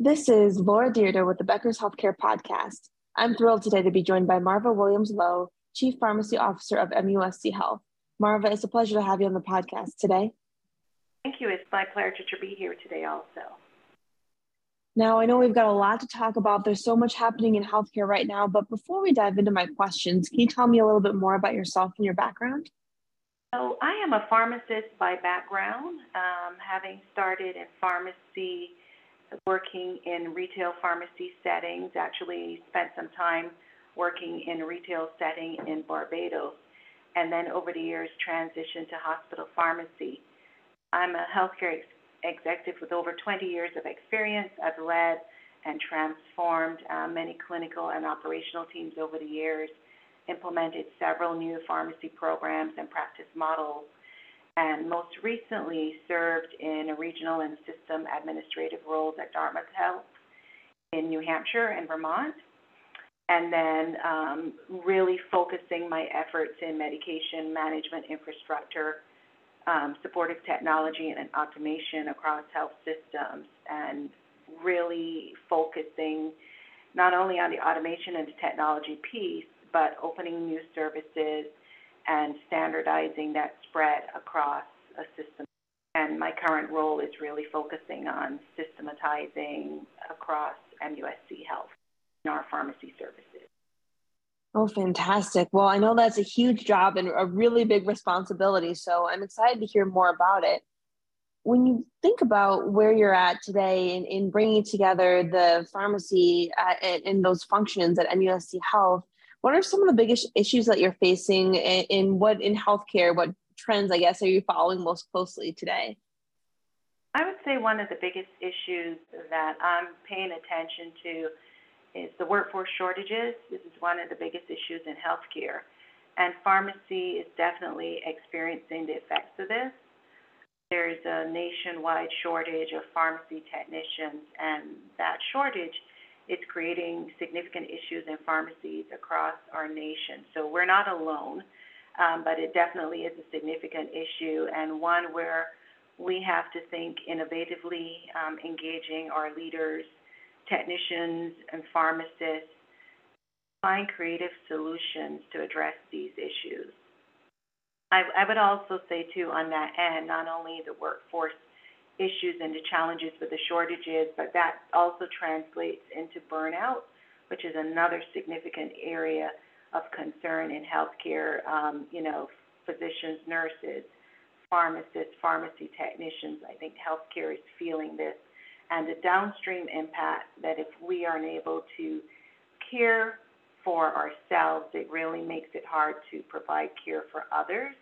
This is Laura Dyrda with the Becker's Healthcare Podcast. I'm thrilled today to be joined by Marva Williams Lowe, Chief Pharmacy Officer of MUSC Health. Marva, it's a pleasure to have you on the podcast today. Thank you. It's my pleasure to be here today, also. Now, I know we've got a lot to talk about. There's so much happening in healthcare right now, but before we dive into my questions, can you tell me a little bit more about yourself and your background? So, I am a pharmacist by background, um, having started in pharmacy, working in retail pharmacy settings. Actually, spent some time working in retail setting in Barbados, and then over the years transitioned to hospital pharmacy. I'm a healthcare ex- executive with over 20 years of experience. I've led and transformed uh, many clinical and operational teams over the years, implemented several new pharmacy programs and practice models, and most recently served in a regional and system administrative roles at Dartmouth Health in New Hampshire and Vermont. And then um, really focusing my efforts in medication management infrastructure um, supportive technology and automation across health systems and really focusing not only on the automation and the technology piece, but opening new services and standardizing that spread across a system. And my current role is really focusing on systematizing across MUSC Health in our pharmacy services. Oh, fantastic. Well, I know that's a huge job and a really big responsibility. So I'm excited to hear more about it. When you think about where you're at today in, in bringing together the pharmacy uh, and, and, those functions at MUSC Health, what are some of the biggest issues that you're facing in, what in healthcare? What trends, I guess, are you following most closely today? I would say one of the biggest issues that I'm paying attention to is the workforce shortages. This is one of the biggest issues in healthcare. And pharmacy is definitely experiencing the effects of this. There's a nationwide shortage of pharmacy technicians, and that shortage is creating significant issues in pharmacies across our nation. So we're not alone, um, but it definitely is a significant issue and one where we have to think innovatively, um, engaging our leaders technicians and pharmacists find creative solutions to address these issues. I, I would also say, too, on that end, not only the workforce issues the challenges with the shortages, but that also translates into burnout, which is another significant area of concern in healthcare. Um, you know, physicians, nurses, pharmacists, pharmacy technicians. I think healthcare is feeling this and the downstream impact that if we aren't able to care for ourselves, it really makes it hard to provide care for others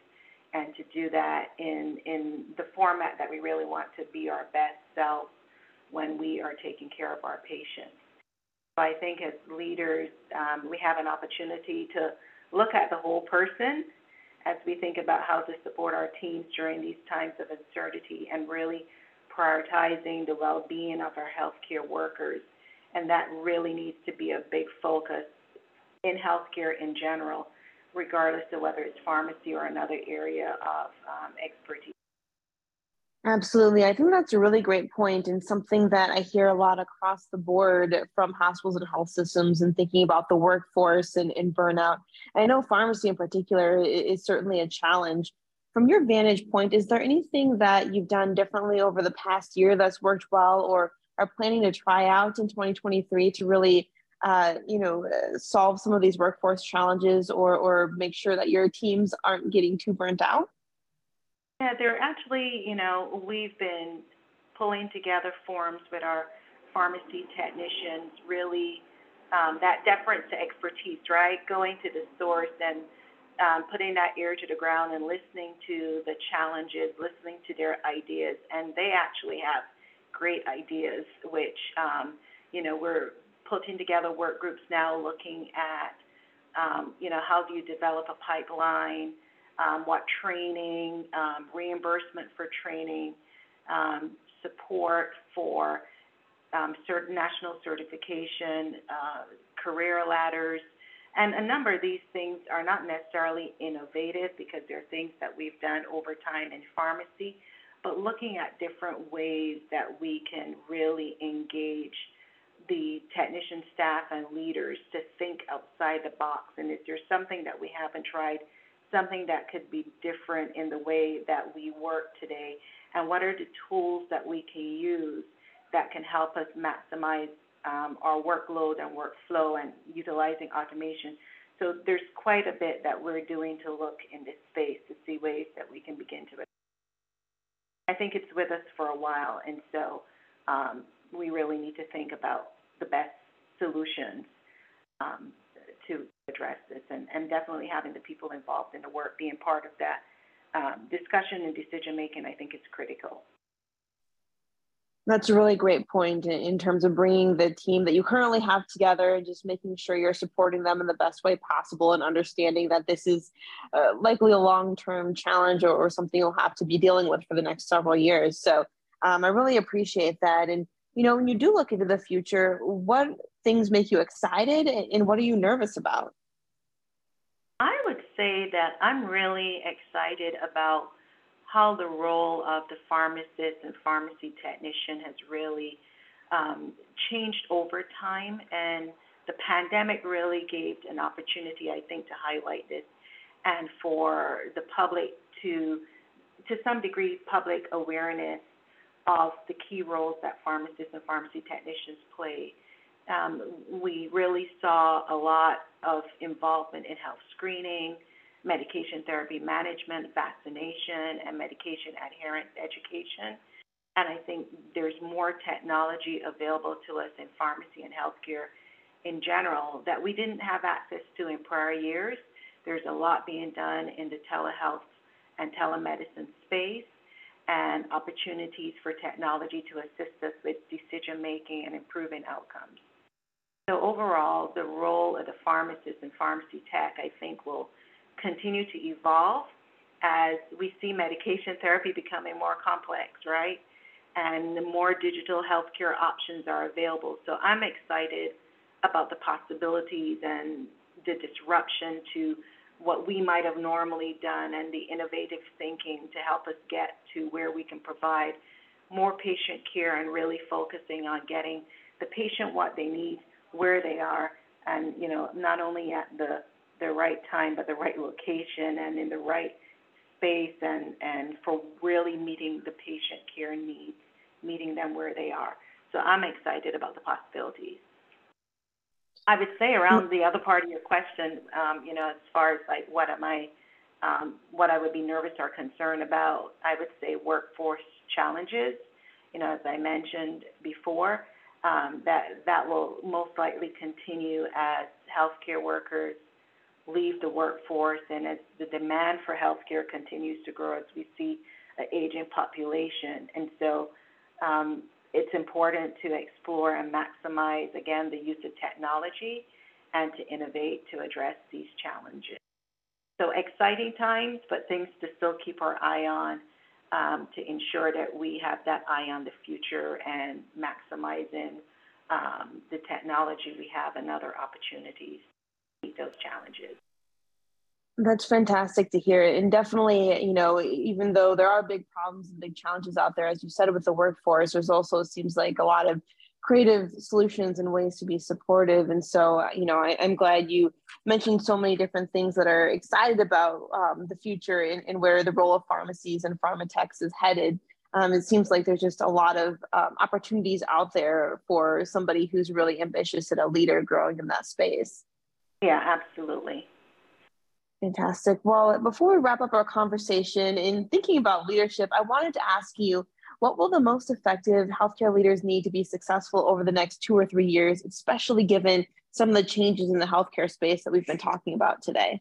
and to do that in, in the format that we really want to be our best self when we are taking care of our patients. So I think as leaders, um, we have an opportunity to look at the whole person as we think about how to support our teams during these times of uncertainty and really prioritizing the well being of our healthcare workers. And that really needs to be a big focus in healthcare in general, regardless of whether it's pharmacy or another area of um, expertise. Absolutely. I think that's a really great point and something that I hear a lot across the board from hospitals and health systems and thinking about the workforce and, and burnout. I know pharmacy in particular is certainly a challenge from your vantage point, is there anything that you've done differently over the past year that's worked well or are planning to try out in 2023 to really, uh, you know, uh, solve some of these workforce challenges or, or make sure that your teams aren't getting too burnt out? Yeah, there actually, you know, we've been pulling together forums with our pharmacy technicians, really um, that deference to expertise, right? Going to the source and um, putting that ear to the ground and listening to the challenges, listening to their ideas, and they actually have great ideas, which um, you know we're putting together work groups now, looking at um, you know how do you develop a pipeline, um, what training, um, reimbursement for training, um, support for um, certain national certification, uh, career ladders. And a number of these things are not necessarily innovative because they're things that we've done over time in pharmacy, but looking at different ways that we can really staff and leaders to think outside the box. And is there something that we haven't tried, something that could be different in the way that we work today? And what are the tools that we can use that can help us maximize um, our workload and workflow and utilizing automation? So there's quite a bit that we're doing to look in this space to see ways that we can begin to. I think it's with us for a while, and so um, we really need to think about the best solutions um, to address this, and, and, definitely having the people involved in the work being part of that um, discussion and decision making, I think is critical. That's a really great point in terms of bringing the team that you currently have together and just making sure you're supporting them in the best way possible and understanding that this is uh, likely a long term challenge or, or, something you'll have to be dealing with for the next several years. So um, I really appreciate that. And, you know, when you do look into the future, what things make you excited and what are you nervous about? I would say that I'm really excited about how the role of the pharmacist and pharmacy technician has really um, changed over time. And the pandemic really gave an opportunity, I think, to highlight this and for the public to, to some degree, public awareness of the key roles that pharmacists and pharmacy technicians play. Um, we really saw a lot of involvement in health screening, medication therapy management, vaccination, and medication adherence education. And I think there's more technology available to us in pharmacy and healthcare in general that we didn't have access to in prior years. There's a lot being done in the telehealth and telemedicine space and opportunities for technology to assist us with decision making and improving outcomes. So overall, the role of the pharmacist and pharmacy tech, I think, will continue to evolve as we see medication therapy becoming more complex, right? And the more digital healthcare options are available. So I'm excited about the possibilities and the disruption to what we might have normally done and the innovative thinking to help us get to where we can provide more patient care and really focusing on getting the patient what they need, where they are, and you know, not only at the the right time, but the right location and in the right space and, and for really meeting the patient care needs, meeting them where they are. So I'm excited about the possibilities. I would say around the other part of your question, um, you know, as far as like what am I, um, what I would be nervous or concerned about, I would say workforce challenges. You know, as I mentioned before, um, that that will most likely continue as healthcare workers leave the workforce and as the demand for healthcare continues to grow as we see an aging population. And so um, it's important to explore and maximize, again, the use of technology and to innovate to address these challenges. So exciting times, but things to still keep our eye on to ensure that we have that eye on the future and maximizing um, the technology we have and other opportunities to meet those challenges. That's fantastic to hear. And definitely, you know, even though there are big problems and big challenges out there, as you said with the workforce, there's also seems like a lot of creative solutions and ways to be supportive. And so, you know, I, am glad you mentioned so many different things that are excited about um, the future and, and, where the role of pharmacies and pharma techs is headed. Um, it seems like there's just a lot of um, opportunities out there for somebody who's really ambitious and a leader growing in that space. Yeah, absolutely. Fantastic. Well, before we wrap up our conversation, in thinking about leadership, I wanted to ask you what will the most effective healthcare leaders need to be successful over the next two or three years, especially given some of the changes in the healthcare space that we've been talking about today?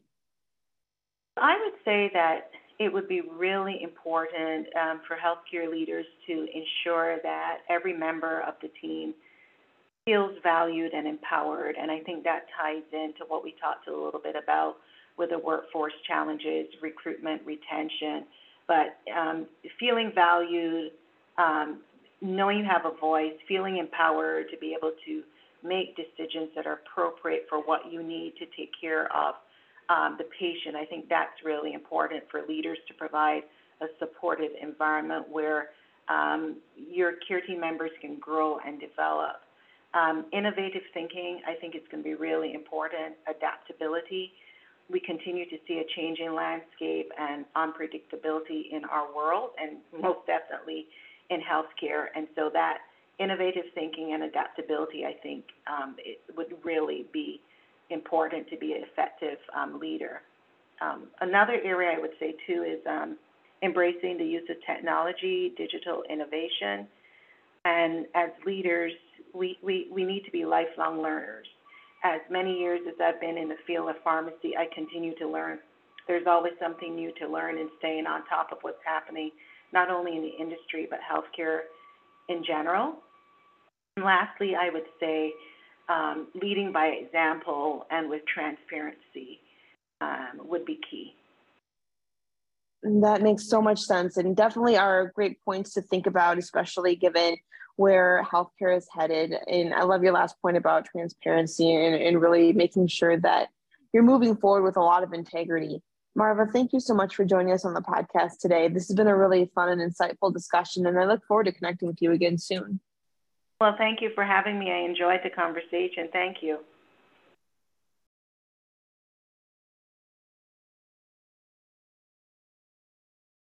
I would say that it would be really important um, for healthcare leaders to ensure that every member of the team feels valued and empowered. And I think that ties into what we talked a little bit about with the workforce challenges, recruitment, retention. But um, feeling valued, um, knowing you have a voice, feeling empowered to be able to make decisions that are appropriate for what you need to take care of um, the patient. I think that's really important for leaders to provide a supportive environment where um, your care team members can grow and develop. Um, innovative thinking, I think, is going to be really important. Adaptability. We continue to see a changing landscape and unpredictability in our world, and most definitely in healthcare. And so that innovative thinking and adaptability, I think, um, it would really be important to be an effective um, leader. Um, another area I would say too is um, embracing the use of technology, digital innovation, and as leaders, we, we, we need to be lifelong learners. As many years as I've been in the field of pharmacy, I continue to learn. There's always something new to learn and staying on top of what's happening, not only in the industry, but healthcare in general. And lastly, I would say um, leading by example and with transparency um, would be key. That makes so much sense, and definitely are great points to think about, especially given where healthcare is headed. And I love your last point about transparency and, and really making sure that you're moving forward with a lot of integrity. Marva, thank you so much for joining us on the podcast today. This has been a really fun and insightful discussion, and I look forward to connecting with you again soon. Well, thank you for having me. I enjoyed the conversation. Thank you.